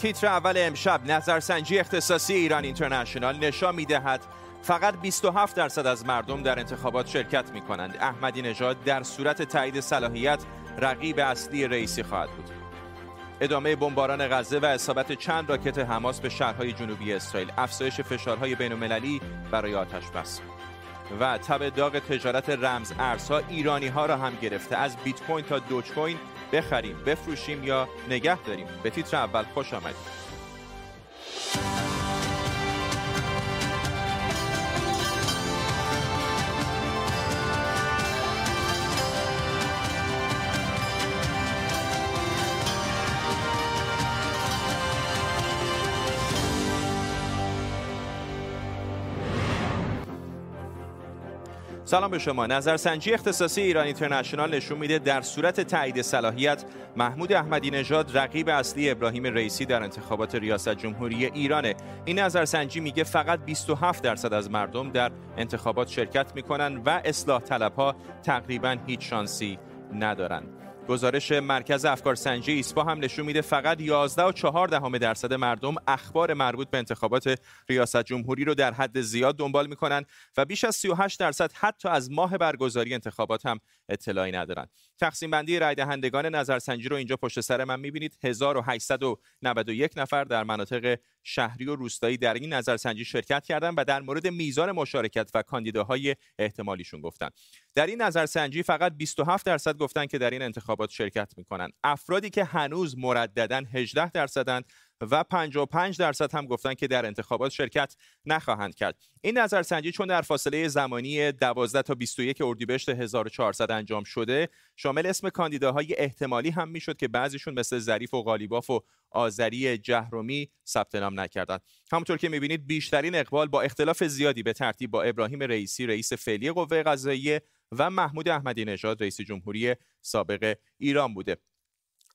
تیتر اول امشب نظرسنجی اختصاصی ایران اینترنشنال نشان می‌دهد فقط 27 درصد از مردم در انتخابات شرکت می کنند. احمدی نژاد در صورت تایید صلاحیت رقیب اصلی رئیسی خواهد بود. ادامه بمباران غزه و اصابت چند راکت حماس به شهرهای جنوبی اسرائیل، افزایش فشارهای بین‌المللی برای آتش بس و تب داغ تجارت رمز ارزها ایرانی ها را هم گرفته از بیت کوین تا دوج کوین بخریم بفروشیم یا نگه داریم. به تیتر اول خوش آمدید. سلام به شما. نظرسنجی اختصاصی ایران اینترنشنال نشون میده در صورت تایید صلاحیت محمود احمدی نژاد رقیب اصلی ابراهیم رئیسی در انتخابات ریاست جمهوری ایرانه. این نظرسنجی میگه فقط 27 درصد از مردم در انتخابات شرکت می‌کنن و اصلاح طلبها تقریبا هیچ شانسی ندارن. گزارش مرکز افکار سنجی ایسپا هم نشون میده فقط 11 و 4 دهم درصد مردم اخبار مربوط به انتخابات ریاست جمهوری رو در حد زیاد دنبال می‌کنن و بیش از 38 درصد حتی از ماه برگزاری انتخابات هم اطلاعی ندارن. تقسیم بندی رای دهندگان نظرسنجی رو اینجا پشت سر من می‌بینید. 1891 نفر در مناطق شهری و روستایی در این نظرسنجی شرکت کردند و در مورد میزان مشارکت و کاندیداهای احتمالیشون گفتن. در این نظرسنجی فقط 27 درصد گفتن که در این انتخابات شرکت می‌کنن. افرادی که هنوز مرددن 18 درصدند و 55 درصد هم گفتن که در انتخابات شرکت نخواهند کرد. این نظرسنجی چون در فاصله زمانی 12 تا 21 اردیبهشت 1400 انجام شده شامل اسم کاندیداهای احتمالی هم می‌شد که بعضیشون مثل ظریف و غالیباف و آذری جهرومی ثبت نام نکردند. همونطور که می‌بینید بیشترین اقبال با اختلاف زیادی به ترتیب با ابراهیم رئیسی رئیس فعلی قوه قضاییه و محمود احمدی نژاد رئیس جمهوری سابق ایران بوده.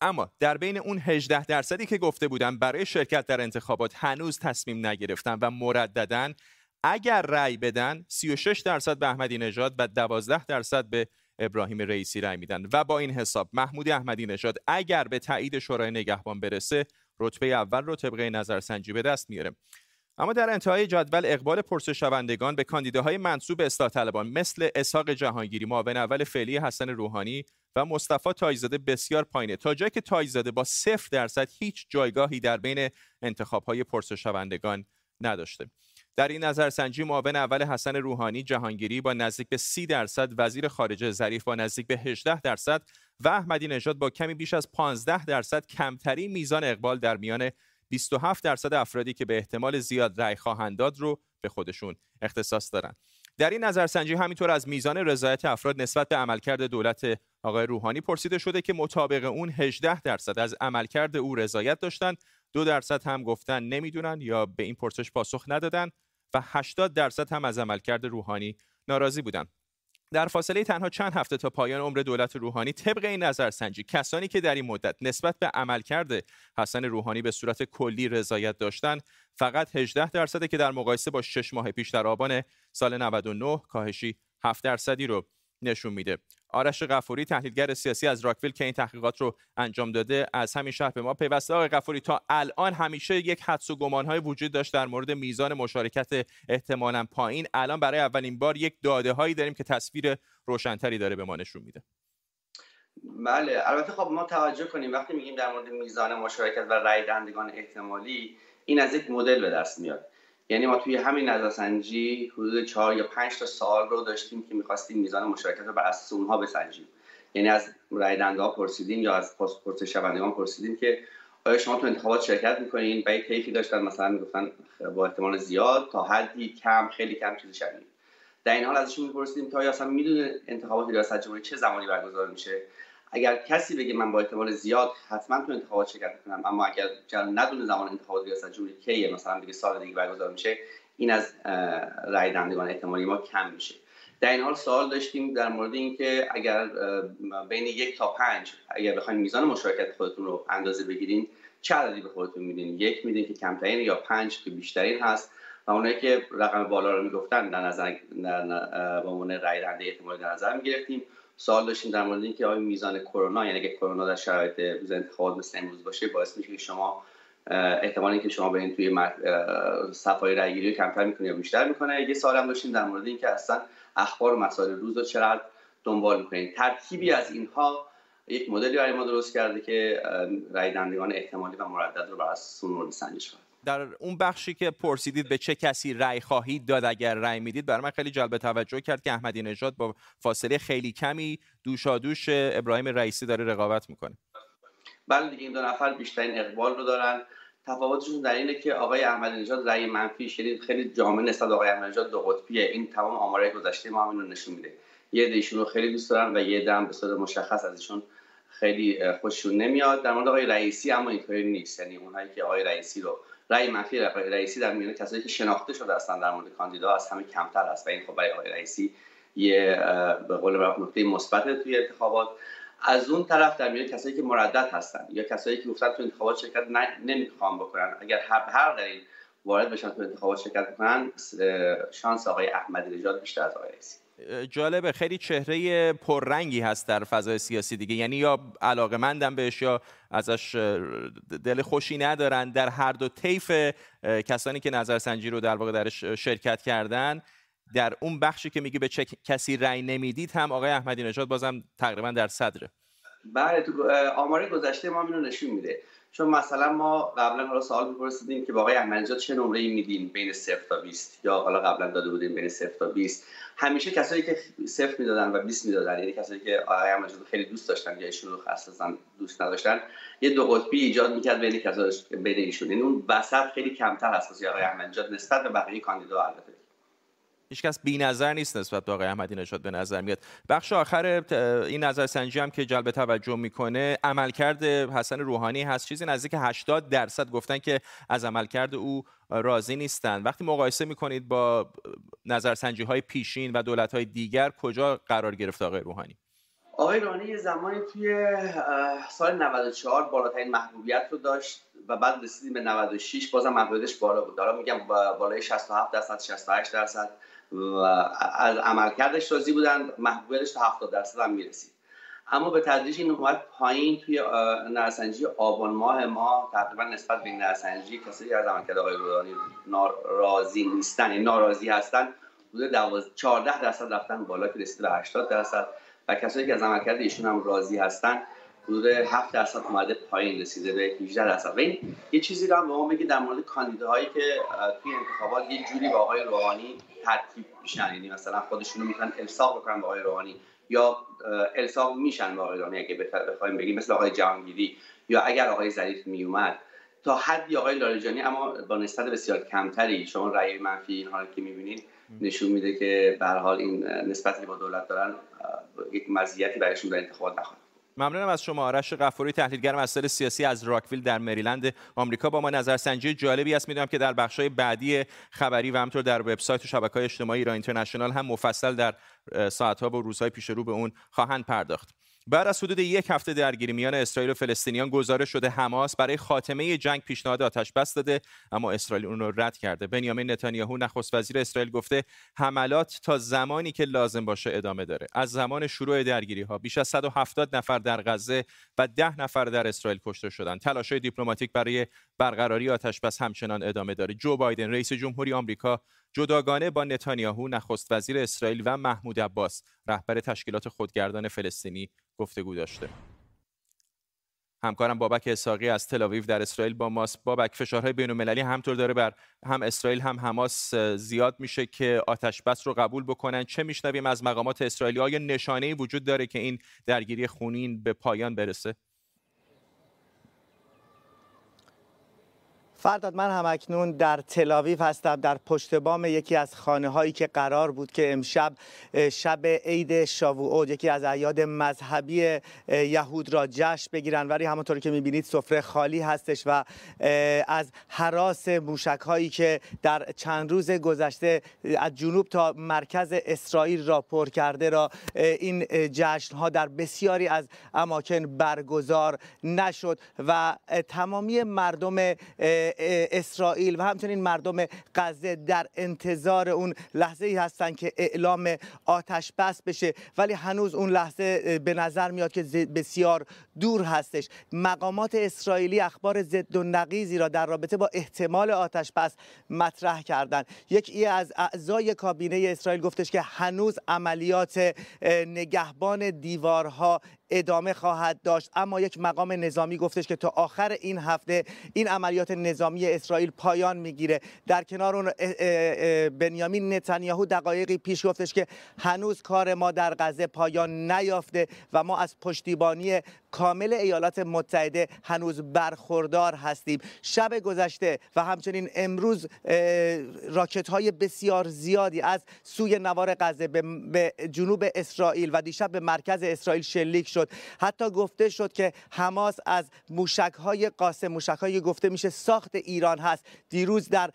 اما در بین اون 18 درصدی که گفته بودن برای شرکت در انتخابات هنوز تصمیم نگرفتن و مرددن اگر رأی بدن 36 درصد به احمدی نژاد و 12 درصد به ابراهیم رئیسی رأی میدن. و با این حساب محمود احمدی نژاد اگر به تایید شورای نگهبان برسه رتبه اول رو طبقه نظرسنجی به دست میاره. اما در انتهای جدول اقبال پرسشوندگان به کاندیداهای منصوب اصلاح طلبان مثل اسحاق جهانگیری معاون اول فعلی حسن روحانی و مصطفی تایزاده بسیار پایینه تا جایی که تایزاده با صفر درصد هیچ جایگاهی در بین انتخابهای پرسشوندگان نداشته در این نظرسنجی معاون اول حسن روحانی جهانگیری با نزدیک به 30 درصد وزیر خارجه ظریف با نزدیک به 18 درصد و احمدی نژاد با کمی بیش از 15 درصد کمترین میزان اقبال در میان 27 درصد افرادی که به احتمال زیاد رأی خواهند داد رو به خودشون اختصاص دارند. در این نظرسنجی همینطور از میزان رضایت افراد نسبت به عملکرد دولت آقای روحانی پرسیده شده که مطابق اون 18 درصد از عملکرد او رضایت داشتند دو درصد هم گفتن نمی‌دونن یا به این پرسش پاسخ ندادن و 80 درصد هم از عملکرد روحانی ناراضی بودند در فاصله تنها چند هفته تا پایان عمر دولت روحانی طبق این نظرسنجی کسانی که در این مدت نسبت به عملکرد حسن روحانی به صورت کلی رضایت داشتند فقط 18 درصده که در مقایسه با 6 ماه پیش در آبان سال 99 کاهشی 7 درصدی رو نشون میده. آرش غفوری تحلیلگر سیاسی از راکویل که این تحقیقات رو انجام داده از همین شهر به ما پیوسته. آقای غفوری تا الان همیشه یک حدس و گمانهای وجود داشت در مورد میزان مشارکت احتمالا پایین. الان برای اولین بار یک داده هایی داریم که تصویر روشنتری داره به ما نشون میده. بله البته خب ما توجه کنیم وقتی میگیم در مورد میزان مشارکت و رای دهندگان احتمالی این از یک مدل به دست میاد. یعنی ما توی همین نظرسنجی حدود چهار یا پنج تا سال رو داشتیم که می‌خواستیم میزان مشارکت رو بر اساس اونها بسنجیم. یعنی از رای ها پرسیدیم یا از پاسپورت شوندگان پرسیدیم که آیا شما تو انتخابات شرکت می‌کنین و یک داشتن؟ مثلا می‌گفتن با احتمال زیاد تا حدی کم خیلی کم چیزی شبیه. در این حال ازشون میپرسیدیم تا آیا اصلا می‌دونه انتخابات ریاست جمهوری چه زمانی برگزار میشه؟ اگر کسی بگه من با احتمال زیاد حتما تو انتخابات شرکت کنم اما اگر ندونه زمان انتخابات ریاست جمهوری کیه؟ مثلا دیگه سال دیگه برگزار میشه این از رای دهندگان احتمالی ما کم میشه. در این حال سوال داشتیم در مورد اینکه اگر بین یک تا پنج اگر بخواید میزان مشارکت خودتون رو اندازه بگیرین چه عددی به خودتون میدین؟ یک میدین که کمترین یا پنج که بیشترین هست؟ و اونایی که رقم بالا رو می‌گفتن در نظر به عنوان رای دهنده احتمالی در نظر می‌گرفتیم. سوال داشتیم در مورد اینکه آیا میزان کرونا یعنی اگه کرونا در شرایط روز انتخابات مثل امروز باشه باعث میشه که شما احتمالی که شما این توی صفای رأیگیری کمتر می‌کنه یا بیشتر می‌کنه یه سوال هم داشتیم در مورد اینکه اصلا اخبار و مسائل روز رو چقدر دنبال می‌کنید ترکیبی از اینها یک مدلی برای ما درست کرده که رای دهندگان احتمالی و مردد رو بر اساس مورد سنجش کنه در اون بخشی که پرسیدید به چه کسی رأی خواهید داد اگر رأی می‌دید برای من خیلی جلب توجه کرد که احمدی نژاد با فاصله خیلی کمی دوشادوش ابراهیم رئیسی داره رقابت می‌کنه. بله دیگه این دو نفر بیشترین اقبال رو دارن. تفاوتشون در اینه که آقای احمدی نژاد رأی منفی یعنی خیلی جامع نسبت آقای احمدی نژاد دو قطبیه. این تمام آمارهای گذشته ما همین رو نشون میده. یه دیشون رو خیلی دوست دارن و یه دم به صورت مشخص ازشون خیلی خوششون نمیاد. در مورد آقای رئیسی اما اینطوری نیست. یعنی اونهایی که آقای رئیسی رو رأی منفی رئیسی در میان کسایی که شناخته شده هستن در مورد کاندیدا از همه کمتر است. و این خب برای آقای رئیسی یه به قول نکته مثبت توی انتخابات. از اون طرف در میان کسایی که مردد هستن یا کسایی که گفتن تو انتخابات شرکت نمی‌خوام بکنن. اگر هر دلیل وارد بشن تو انتخابات شرکت بکنن شانس آقای احمدی نژاد بیشتر از آقای رئیسی. جالبه خیلی چهره پررنگی هست در فضای سیاسی دیگه. یعنی یا علاقه مندن بهش یا ازش دل خوشی ندارن. در هر دو طیف کسانی که نظرسنجی رو در واقع درش شرکت کردن در اون بخشی که میگه به چه کسی رأی نمی‌دید هم آقای احمدی نژاد بازم تقریبا در صدره. بله تو آمار گذشته ما اینو نشون میده. چون مثلا ما قبلا حالا سوال میپرسیدیم که آقای احمدی چه نمره ای میدیم بین 0 تا 20 یا حالا قبلا داده بودیم بین 0 تا 20 همیشه کسایی که 0 می‌دادن و 20 می‌دادن یعنی کسایی که آقای احمدی خیلی دوست داشتن یا ایشون رو دوست نداشتن یه دو قطبی ایجاد می‌کرد بین کسایی بین ایشون. یعنی اون وسط خیلی کمتر هست. آقای احمدی نسبت به بقیه کاندیدا البته. هیچکس بی نظر نیست نسبت به آقای احمدی نژاد به نظر میاد. بخش آخر این نظرسنجی هم که جلب توجه می‌کنه عملکرد حسن روحانی هست. چیزی نزدیک 80 درصد گفتن که از عملکرد او راضی نیستن. وقتی مقایسه می‌کنید با نظرسنجی های پیشین و دولت های دیگر کجا قرار گرفت آقای روحانی؟ آقای روحانی یه زمانی توی سال 94 بالاترین محبوبیت رو داشت و بعد رسیدیم به 96 بازم محبوبیتش بالا بود. دارم میگم بالای 67 درصد 68 درصد و از عملکردش راضی بودن محبوبیتش تا 70 درصد هم می‌رسید. اما به تدریج این اومد پایین توی نرسنجی آبان ماه ما. تقریبا نسبت به این نرسنجی کسی از عملکرد آقای رودانی ناراضی نیستن یعنی ناراضی هستن حدود 14 درصد رفتن بالا که رسید به 80 درصد. و کسایی که از عملکرد ایشون هم راضی هستن حدود 7 درصد اومده پایین رسیده به 18 درصد. و این یه چیزی رو هم به ما در مورد کاندیداهایی که توی انتخابات یه جوری با آقای روحانی ترکیب میشن. یعنی مثلا خودشون رو می‌تونن الساق بکنن با آقای روحانی یا الساق میشن با آقای روحانی اگه بخوایم بگیم مثل آقای جهانگیری یا اگر آقای ظریف میومد. تا حدی آقای لاریجانی اما با نسبت بسیار کمتری. شما رأی منفی اینها که می‌بینید نشون میده که به حال این نسبتی با دولت دارن یک مزیتی برایشون در انتخابات نخواهد ممنونم از شما. آرش غفوری تحلیلگر مسائل سیاسی از راکویل در مریلند آمریکا. با ما نظرسنجی جالبی است. می‌دونم که در بخش‌های بعدی خبری و همطور در وبسایت و شبکه‌های اجتماعی ایران اینترنشنال هم مفصل در ساعت‌ها و روزهای پیش رو به اون خواهند پرداخت. بعد از حدود یک هفته درگیری میان اسرائیل و فلسطینیان گزارش شده حماس برای خاتمه جنگ پیشنهاد آتش بس داده اما اسرائیل اون رو رد کرده. بنیامین نتانیاهو نخست وزیر اسرائیل گفته حملات تا زمانی که لازم باشه ادامه داره. از زمان شروع درگیری ها بیش از 170 نفر در غزه و 10 نفر در اسرائیل کشته شدند. تلاش‌های دیپلماتیک برای برقراری آتش بس همچنان ادامه داره. جو بایدن رئیس جمهوری آمریکا جداگانه با نتانیاهو نخست وزیر اسرائیل و محمود عباس رهبر تشکیلات خودگردان فلسطینی گفتگو داشته. همکارم بابک اساقی از تلاویو در اسرائیل با ماست. بابک فشارهای بین المللی همطور داره بر هم اسرائیل هم حماس زیاد میشه که آتش بس رو قبول بکنن. چه میشنویم از مقامات اسرائیلی؟ آیا نشانه وجود داره که این درگیری خونین به پایان برسه؟ فرداد من هم اکنون در تلاویف هستم در پشت بام یکی از خانه هایی که قرار بود که امشب شب عید شاوعود یکی از اعیاد مذهبی یهود را جشن بگیرن. ولی همونطور که می‌بینید سفره خالی هستش و از حراس موشک هایی که در چند روز گذشته از جنوب تا مرکز اسرائیل را پر کرده را این جشن ها در بسیاری از اماکن برگزار نشد و تمامی مردم اسرائیل و همچنین مردم غزه در انتظار اون لحظه ای هستن که اعلام آتش بس بشه. ولی هنوز اون لحظه به نظر میاد که بسیار دور هستش. مقامات اسرائیلی اخبار ضد و نقیزی را در رابطه با احتمال آتش بس مطرح کردند یکی از اعضای کابینه اسرائیل گفتش که هنوز عملیات نگهبان دیوارها ادامه خواهد داشت. اما یک مقام نظامی گفتش که تا آخر این هفته این عملیات نظامی اسرائیل پایان می‌گیره. در کنار اون بنیامین نتانیاهو دقایقی پیش گفتش که هنوز کار ما در غزه پایان نیافته و ما از پشتیبانی کامل ایالات متحده هنوز برخوردار هستیم. شب گذشته و همچنین امروز راکت های بسیار زیادی از سوی نوار غزه به جنوب اسرائیل و دیشب به مرکز اسرائیل شلیک شد. حتی گفته شد که حماس از موشک های قاسم موشک گفته میشه ساخت ایران هست. دیروز در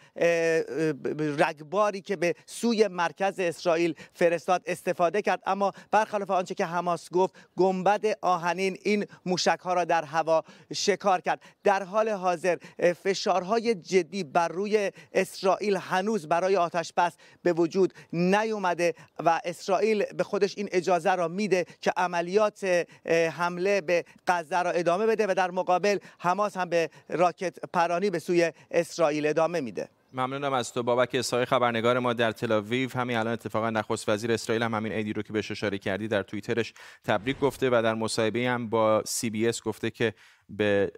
رگباری که به سوی مرکز اسرائیل فرستاد استفاده کرد. اما برخلاف آنچه که حماس گفت گنبد آهنین این موشک ها را در هوا شکار کرد. در حال حاضر فشارهای جدی بر روی اسرائیل هنوز برای آتش بس به وجود نیومده و اسرائیل به خودش این اجازه را میده که عملیات حمله به غزه را ادامه بده و در مقابل حماس هم به راکت پرانی به سوی اسرائیل ادامه میده. ممنونم از تو بابک اسحاقی خبرنگار ما در تلاویو همین الان اتفاقا نخست وزیر اسرائیل هم همین ایدی رو که بهش اشاره کردی در توییترش تبریک گفته و در مصاحبه هم با سی بی اس گفته که به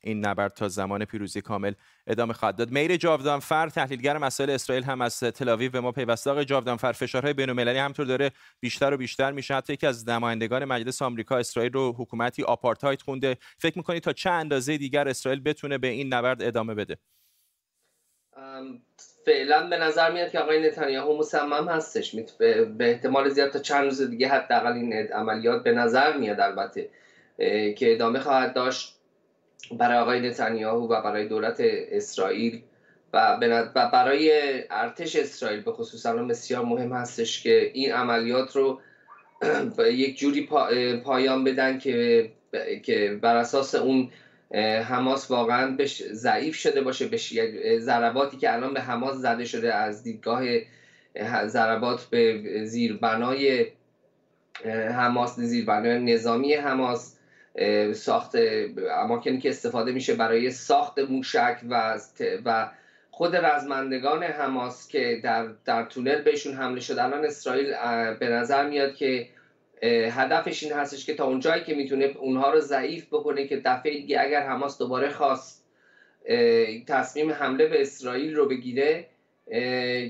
این نبرد تا زمان پیروزی کامل ادامه خواهد داد. میر جاودانفر تحلیلگر مسائل اسرائیل هم از تلاویو به ما پیوسته. آقای جاودانفر فشارهای بین‌المللی همطور داره بیشتر و بیشتر میشه. حتی یکی از نمایندگان مجلس آمریکا اسرائیل رو حکومتی آپارتاید خونده. فکر می‌کنید تا چه اندازه دیگر اسرائیل بتونه به این نبرد ادامه بده؟ فعلا به نظر میاد که آقای نتانیاهو مصمم هستش. به احتمال زیاد تا چند روز دیگه حداقل این عملیات به نظر میاد البته که ادامه خواهد داشت برای آقای نتانیاهو و برای دولت اسرائیل و برای ارتش اسرائیل به خصوص الان بسیار مهم هستش که این عملیات رو یک جوری پایان بدن که که بر اساس اون حماس واقعا بهش ضعیف شده باشه بهش ضرباتی که الان به حماس زده شده از دیدگاه ضربات به زیربنای حماس زیربنای نظامی حماس ساخت اماکنی که استفاده میشه برای ساخت موشک و و خود رزمندگان حماس که در, در تونل بهشون حمله شد. الان اسرائیل به نظر میاد که هدفش این هستش که تا اونجایی که می‌تونه اونها رو ضعیف بکنه که دفعه دیگه اگر حماس دوباره خواست تصمیم حمله به اسرائیل رو بگیره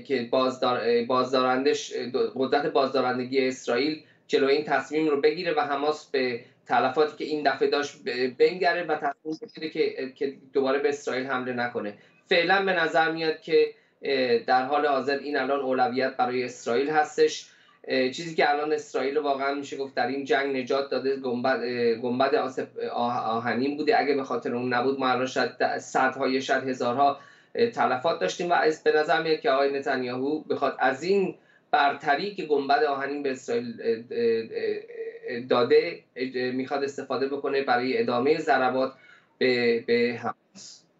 که بازدار بازدارندش قدرت بازدارندگی اسرائیل جلو این تصمیم رو بگیره و حماس به تلفاتی که این دفعه داشت بنگره و تصمیم بگیره که که دوباره به اسرائیل حمله نکنه. فعلا به نظر میاد که در حال حاضر این الان اولویت برای اسرائیل هستش. چیزی که الان اسرائیل واقعا میشه گفت در این جنگ نجات داده گنبد گنبد آهنین بوده. اگه به خاطر اون نبود ما الان شاید صدهای شاید هزارها تلفات داشتیم. و به نظر میاد که آقای نتانیاهو بخواد از این برتری که گنبد آهنین به اسرائیل داده می‌خواد استفاده بکنه برای ادامه ضربات به, به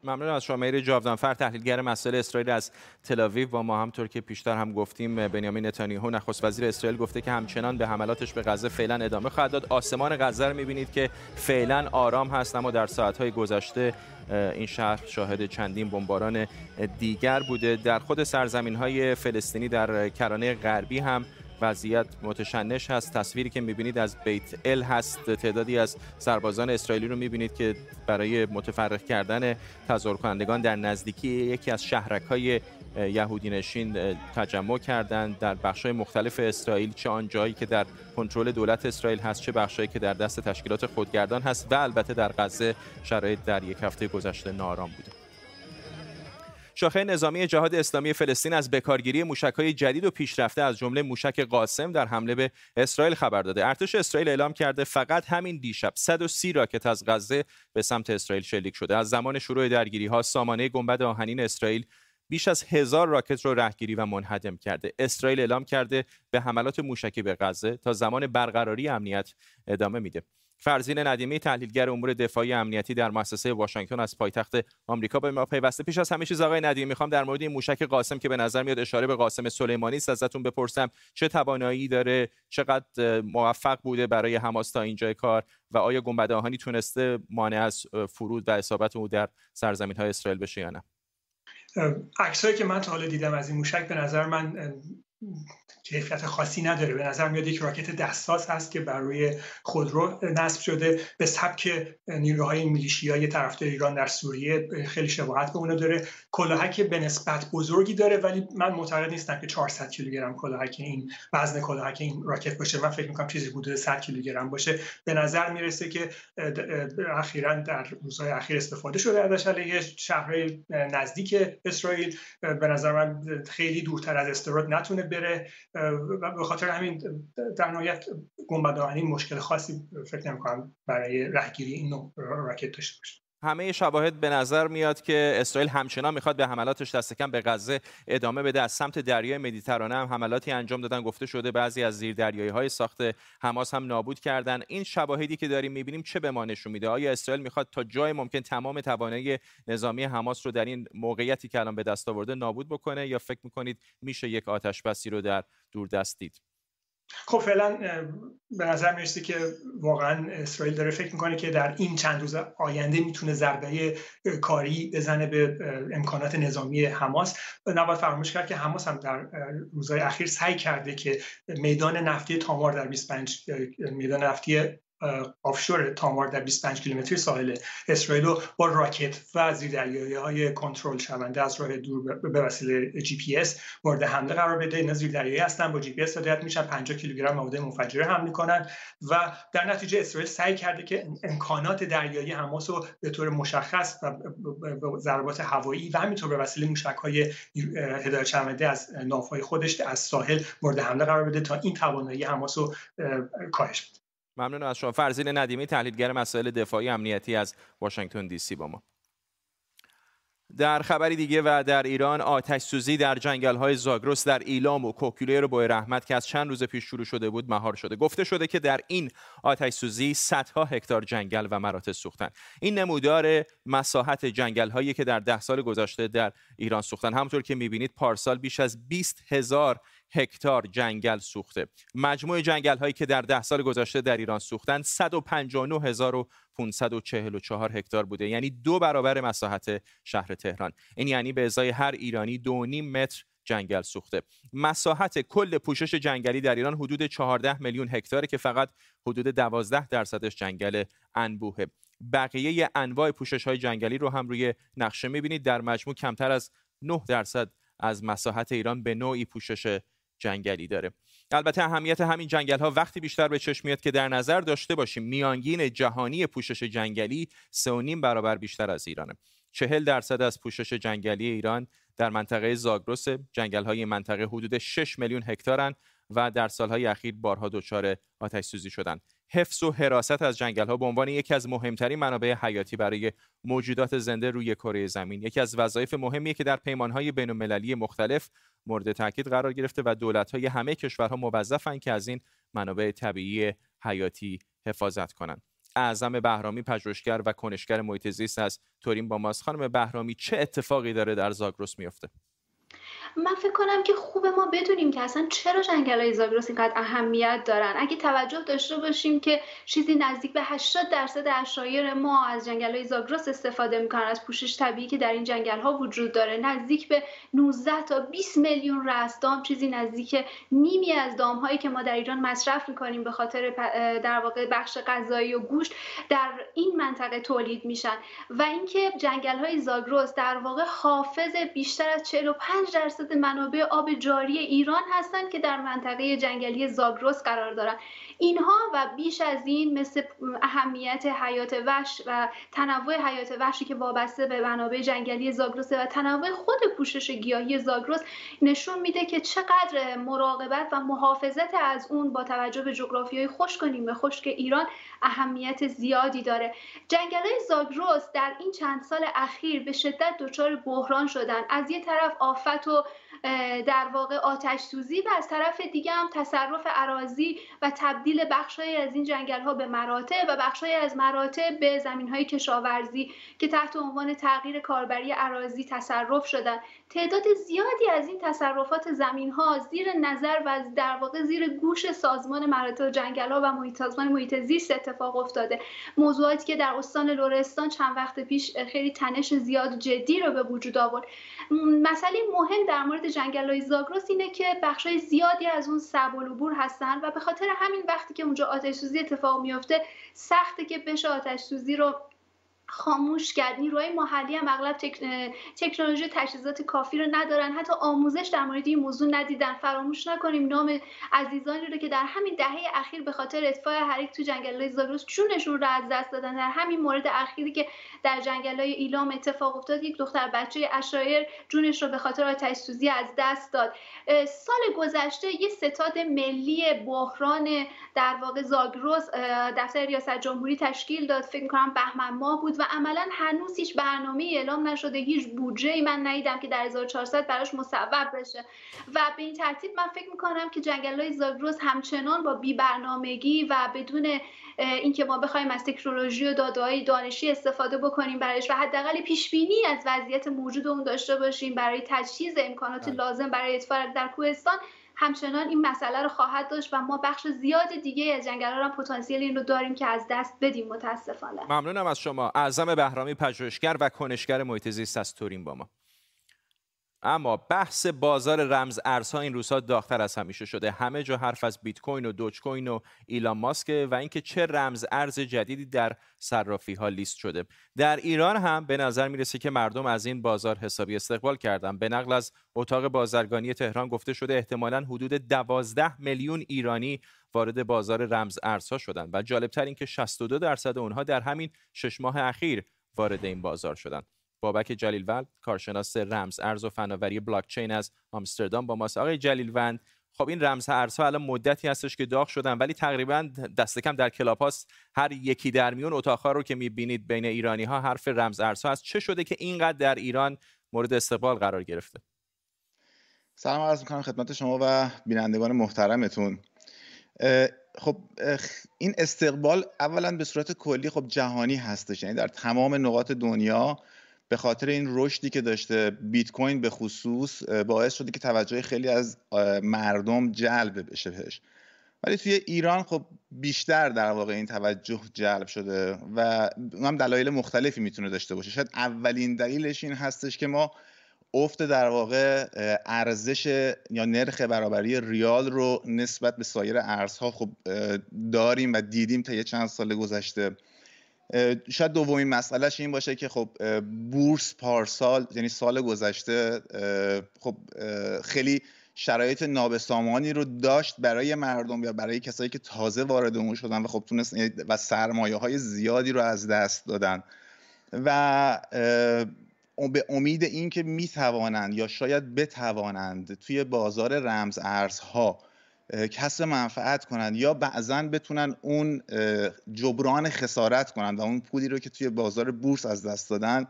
ممنون از شما میر جاودانفر تحلیلگر مسائل اسرائیل از تلاویو و ما همطور که پیشتر هم گفتیم بنیامین نتانیاهو نخست وزیر اسرائیل گفته که همچنان به حملاتش به غزه فعلا ادامه خواهد داد. آسمان غزه رو می‌بینید که فعلا آرام هست اما در ساعتهای گذشته این شهر شاهد چندین بمباران دیگر بوده. در خود سرزمین های فلسطینی در کرانه غربی هم وضعیت متشنش هست. تصویری که می‌بینید از بیت ال هست. تعدادی از سربازان اسرائیلی رو می‌بینید که برای متفرق کردن تظاهر کنندگان در نزدیکی یکی از شهرک های یهودی نشین تجمع کردند در بخش مختلف اسرائیل. چه آن جایی که در کنترل دولت اسرائیل هست چه بخشهایی که در دست تشکیلات خودگردان هست و البته در غزه شرایط در یک هفته گذشته نارام بوده. شاخه نظامی جهاد اسلامی فلسطین از بکارگیری موشک‌های جدید و پیشرفته از جمله موشک قاسم در حمله به اسرائیل خبر داده. ارتش اسرائیل اعلام کرده فقط همین دیشب 130 راکت از غزه به سمت اسرائیل شلیک شده. از زمان شروع درگیری ها سامانه گنبد آهنین اسرائیل بیش از هزار راکت رو رهگیری و منهدم کرده. اسرائیل اعلام کرده به حملات موشکی به غزه تا زمان برقراری امنیت ادامه میده. فرزین ندیمی تحلیلگر امور دفاعی امنیتی در مؤسسه واشنگتن از پایتخت آمریکا به ما پیوسته پیش از همه چیز آقای ندیمی می‌خوام در مورد این موشک قاسم که به نظر میاد اشاره به قاسم سلیمانی است ازتون بپرسم چه توانایی داره چقدر موفق بوده برای حماس تا اینجای کار و آیا گنبد آهانی تونسته مانع از فرود و اصابت او در سرزمین های اسرائیل بشه یا نه؟ عکسایی که من تا حالا دیدم از این موشک به نظر من کیفیت خاصی نداره. به نظر میاد یک راکت دستاس هست که بر روی خودرو نصب شده. به سبک نیروهای میلیشیای طرفدار ایران در سوریه خیلی شباهت به اونو داره. کلاهک به نسبت بزرگی داره ولی من معتقد نیستم که 400 کیلوگرم کلاهک این وزن کلاهک این راکت باشه. من فکر می‌کنم چیزی حدود 100 کیلوگرم باشه. به نظر می‌رسه که اخیرا در روزهای اخیر استفاده شده ازش علیه شهرهای نزدیک اسرائیل. به نظر من خیلی دورتر از استراد نتونه بره و به خاطر همین در نهایت گنبدآهنی مشکل خاصی فکر نمی‌کنم برای رهگیری این نوع راکت داشته باشه. همه شواهد به نظر میاد که اسرائیل همچنان می‌خواد به حملاتش دست کم به غزه ادامه بده. از سمت دریای مدیترانه هم حملاتی انجام دادن. گفته شده بعضی از زیردریایی های ساخت حماس هم نابود کردن. این شواهدی که داریم می‌بینیم چه به ما نشون میده؟ آیا اسرائیل می‌خواد تا جای ممکن تمام توانایی نظامی حماس رو در این موقعیتی که الان به دست آورده نابود بکنه یا فکر می‌کنید میشه یک آتش بسی رو در دست دید؟ خب فعلا به نظر می‌رسه که واقعا اسرائیل داره فکر می‌کنه که در این چند روز آینده می‌تونه ضربه کاری بزنه به امکانات نظامی حماس. نباید فراموش کرد که حماس هم در روزهای اخیر سعی کرده که میدان نفتی تامار در 25 میدان نفتی offshore تامار در 25 کیلومتری ساحل اسرائیل رو با راکت و زیردریایی های کنترل شونده از راه دور به وسیله جی پی اس مورد حمله قرار بده. اینا زیردریایی هستن با جی پی اس هدایت میشن. 50 کیلوگرم مواد منفجره حمل می‌کنن و در نتیجه اسرائیل سعی کرده که امکانات دریایی حماس رو به طور مشخص و ضربات هوایی و همینطور به وسیله موشک های هدایت شونده از ناوهای خودش از ساحل مورد حمله قرار بده تا این توانایی حماس رو کاهش بده. ممنون از شما. فرزین ندیمی تحلیلگر مسائل دفاعی امنیتی از واشنگتن دی سی با ما. در خبری دیگه و در ایران آتش سوزی در جنگل های زاگرس در ایلام و کوکیله رو با رحمت که از چند روز پیش شروع شده بود مهار شده. گفته شده که در این آتش سوزی صدها هکتار جنگل و مراتع سوختن. این نمودار مساحت جنگل هایی که در ده سال گذشته در ایران سوختن. همونطور که می‌بینید پارسال بیش از 20 هزار هکتار جنگل سوخته. مجموع جنگل هایی که در ده سال گذشته در ایران سوختن 159544 هکتار بوده. یعنی دو برابر مساحت شهر تهران. این یعنی به ازای هر ایرانی دو نیم متر جنگل سوخته. مساحت کل پوشش جنگلی در ایران حدود 14 میلیون هکتاره که فقط حدود 12 درصدش جنگل انبوهه. بقیه انواع پوشش های جنگلی رو هم روی نقشه می‌بینید. در مجموع کمتر از 9 درصد از مساحت ایران به نوعی پوشش جنگلی داره. البته اهمیت همین جنگل ها وقتی بیشتر به چشم میاد که در نظر داشته باشیم میانگین جهانی پوشش جنگلی سه برابر بیشتر از ایرانه. چهل درصد از پوشش جنگلی ایران در منطقه زاگرس جنگل های منطقه حدود 6 میلیون هکتارن و در سالهای اخیر بارها دچار آتش سوزی شدند. حفظ و حراست از جنگل ها به عنوان یکی از مهمترین منابع حیاتی برای موجودات زنده روی کره زمین. یکی از وظایف مهمیه که در پیمان های بین المللی مختلف مورد تاکید قرار گرفته و دولت های همه کشورها موظفن که از این منابع طبیعی حیاتی حفاظت کنند اعظم بهرامی پژوهشگر و کنشگر محیط زیست از تورین با ماست. خانم بهرامی چه اتفاقی داره در زاگرس میفته من فکر کنم که خوب ما بدونیم که اصلا چرا جنگل های زاگرس اینقدر اهمیت دارن. اگه توجه داشته باشیم که چیزی نزدیک به 80 درصد اشایر ما از جنگل های زاگرس استفاده می‌کنن از پوشش طبیعی که در این جنگل ها وجود داره. نزدیک به 19 تا 20 میلیون رستام چیزی نزدیک نیمی از دام هایی که ما در ایران مصرف می‌کنیم به خاطر در واقع بخش غذایی و گوشت در این منطقه تولید میشن. و اینکه جنگل های زاگرس در واقع حافظ بیشتر از 45 درصد منابع آب جاری ایران هستند که در منطقه جنگلی زاگرس قرار دارند. اینها و بیش از این مثل اهمیت حیات وحش و تنوع حیات وحشی که وابسته به منابع جنگلی زاگرس و تنوع خود پوشش گیاهی زاگرس نشون میده که چقدر مراقبت و محافظت از اون با توجه به جغرافیای خشک و نیمه خشک ایران اهمیت زیادی داره. جنگل زاگرس در این چند سال اخیر به شدت دچار بحران شدن. از یه طرف آفت و در واقع آتش سوزی و از طرف دیگه هم تصرف عراضی و تبدیل بخشهایی از این جنگل ها به مراتع و بخشهایی از مراتع به زمین های کشاورزی که تحت عنوان تغییر کاربری عراضی تصرف شدن. تعداد زیادی از این تصرفات زمین ها زیر نظر و در واقع زیر گوش سازمان مراتع جنگل و محیط سازمان محیط زیست اتفاق افتاده. موضوعاتی که در استان لرستان چند وقت پیش خیلی تنش زیاد جدی رو به وجود آورد. مسئله مهم در مورد جنگل های زاگرس اینه که بخشای زیادی از اون سب و هستن و به خاطر همین وقتی که اونجا آتش سوزی اتفاق میفته سخته که بشه آتش سوزی رو خاموش کرد. نیروهای محلی هم اغلب تکنولوژی تجهیزات کافی رو ندارن. حتی آموزش در مورد این موضوع ندیدن. فراموش نکنیم نام عزیزانی رو که در همین دهه اخیر به خاطر اتفاق حریق تو جنگل زاگرس چونشون رو از دست دادن. در همین مورد اخیری که در جنگل های ایلام اتفاق افتاد یک دختر بچه اشایر جونش رو به خاطر آتش سوزی از دست داد. سال گذشته یه ستاد ملی بحران در واقع زاگرس دفتر ریاست جمهوری تشکیل داد. فکر کنم بهمن ماه بود و عملا هنوز هیچ برنامه اعلام نشده هیچ بودجه ای من ندیدم که در 1400 براش مصوب بشه و به این ترتیب من فکر می‌کنم که جنگل های زاگرس همچنان با بی برنامگی و بدون اینکه ما بخوایم از تکنولوژی و داده دانشی استفاده بکنیم برایش و حداقل پیش بینی از وضعیت موجود اون داشته باشیم برای تجهیز امکانات بله. لازم برای اتفاق در کوهستان همچنان این مسئله رو خواهد داشت و ما بخش زیاد دیگه از جنگل هم پتانسیل این رو داریم که از دست بدیم متاسفانه. ممنونم از شما. اعظم بهرامی پژوهشگر و کنشگر محیط زیست از تورین با ما. اما بحث بازار رمز ارزها این روزها داغتر از همیشه شده. همه جا حرف از بیت کوین و دوج کوین و ایلان ماسک و اینکه چه رمز ارز جدیدی در صرافی ها لیست شده. در ایران هم به نظر می‌رسه که مردم از این بازار حسابی استقبال کردن. به نقل از اتاق بازرگانی تهران گفته شده احتمالا حدود 12 میلیون ایرانی وارد بازار رمز ارزها شدند و جالبتر اینکه 62 درصد اونها در همین شش ماه اخیر وارد این بازار شدند بابک جلیلوند کارشناس رمز ارز و فناوری بلاکچین از آمستردام با ماست. آقای جلیلوند خب این رمز ارزها الان مدتی هستش که داغ شدن ولی تقریبا دست کم در کلاب هر یکی در میون اتاقها رو که می‌بینید بین ایرانی ها حرف رمز ارزها هست. چه شده که اینقدر در ایران مورد استقبال قرار گرفته؟ سلام عرض می‌کنم خدمت شما و بینندگان محترمتون. خب این استقبال اولا به صورت کلی خب جهانی هستش. یعنی در تمام نقاط دنیا به خاطر این رشدی که داشته بیت کوین به خصوص باعث شده که توجه خیلی از مردم جلب بشه بهش. ولی توی ایران خب بیشتر در واقع این توجه جلب شده و هم دلایل مختلفی می‌تونه داشته باشه. شاید اولین دلیلش این هستش که ما افت در واقع ارزش یا نرخ برابری ریال رو نسبت به سایر ارزها خب داریم و دیدیم تا یه چند سال گذشته. شاید دومین مسئلهش این باشه که خب بورس پارسال یعنی سال گذشته خب خیلی شرایط نابسامانی رو داشت برای مردم یا برای کسایی که تازه وارد اون شدن و خب تونست و سرمایه های زیادی رو از دست دادن. و به امید اینکه می‌توانند یا شاید بتوانند توی بازار رمز ارزها کسب منفعت کنند یا بعضا بتونن اون جبران خسارت کنند و اون پولی رو که توی بازار بورس از دست دادن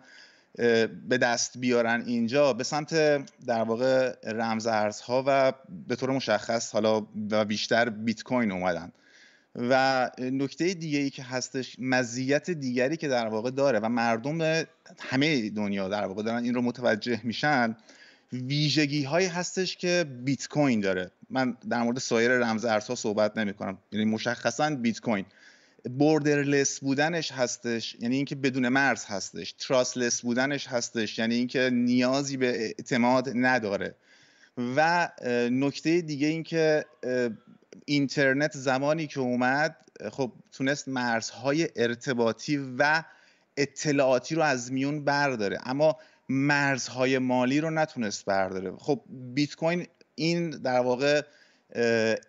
به دست بیارن اینجا به سمت در واقع رمز ارزها و به طور مشخص حالا و بیشتر بیت کوین اومدن. و نکته دیگه ای که هستش مزیت دیگری که در واقع داره و مردم همه دنیا در واقع دارن این رو متوجه میشن ویژگی هایی هستش که بیت کوین داره. من در مورد سایر رمز ارزها صحبت نمی کنم یعنی مشخصا بیت کوین بوردرلس بودنش هستش یعنی اینکه بدون مرز هستش. تراسلس بودنش هستش یعنی اینکه نیازی به اعتماد نداره. و نکته دیگه اینکه اینترنت زمانی که اومد خب تونست مرزهای ارتباطی و اطلاعاتی رو از میون برداره. اما مرزهای مالی رو نتونست برداره. خب بیت کوین این در واقع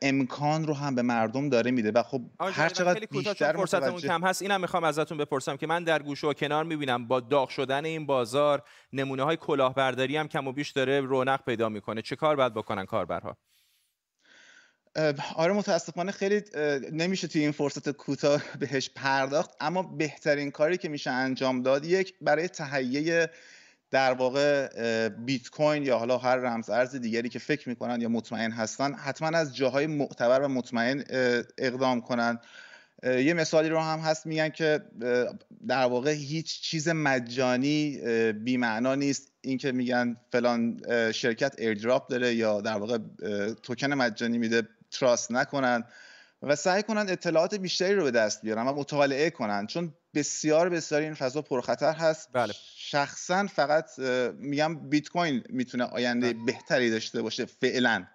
امکان رو هم به مردم داره میده و خب هر چقدر بیشتر فرصتمون کم هست. اینم می‌خوام ازتون بپرسم که من در گوشه و کنار می‌بینم. با داغ شدن این بازار نمونه های کلاهبرداری هم کم و بیش داره رونق پیدا می‌کنه. چه کار باید بکنن کاربرها؟ آره متاسفانه خیلی نمیشه توی این فرصت کوتاه بهش پرداخت اما بهترین کاری که میشه انجام داد یک برای تهیه در واقع بیت کوین یا حالا هر رمز ارز دیگری که فکر می‌کنن یا مطمئن هستن حتما از جاهای معتبر و مطمئن اقدام کنن. یه مثالی رو هم هست میگن که در واقع هیچ چیز مجانی بیمعنا نیست. اینکه میگن فلان شرکت airdrop داره یا در واقع توکن مجانی میده trust نکنن و سعی کنن اطلاعات بیشتری رو به دست بیارن و مطالعه کنن. چون بسیار بسیار این فضا پرخطر هست. بله. شخصا فقط میگم بیت کوین می‌تونه آینده بله. بهتری داشته باشه فعلا.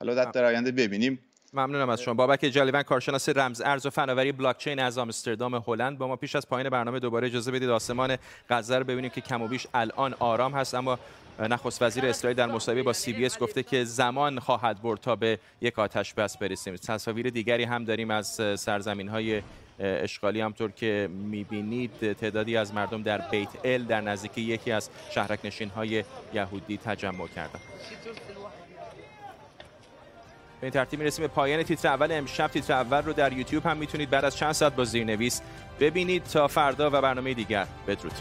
حالا در, در آینده ببینیم. ممنونم از شما. بابک جلیون کارشناس رمز ارز و فناوری بلاکچین از آمستردام هلند. با ما پیش از پایان برنامه دوباره اجازه بدید آسمان غزه رو ببینیم که کم و بیش الان آرام هست. اما نخست وزیر اسرائیل در مصاحبه با سی بی اس گفته که زمان خواهد برد تا به یک آتش بس برسیم. تصاویر دیگری هم داریم از سرزمین های اشغالی همطور که می‌بینید تعدادی از مردم در بیت ال در نزدیکی یکی از شهرک نشین های یهودی تجمع کردند. به این ترتیب می‌رسیم به پایان تیتر اول. امشب تیتر اول رو در یوتیوب هم می‌تونید بعد از چند ساعت با زیرنویس ببینید تا فردا و برنامه دیگر بدرود.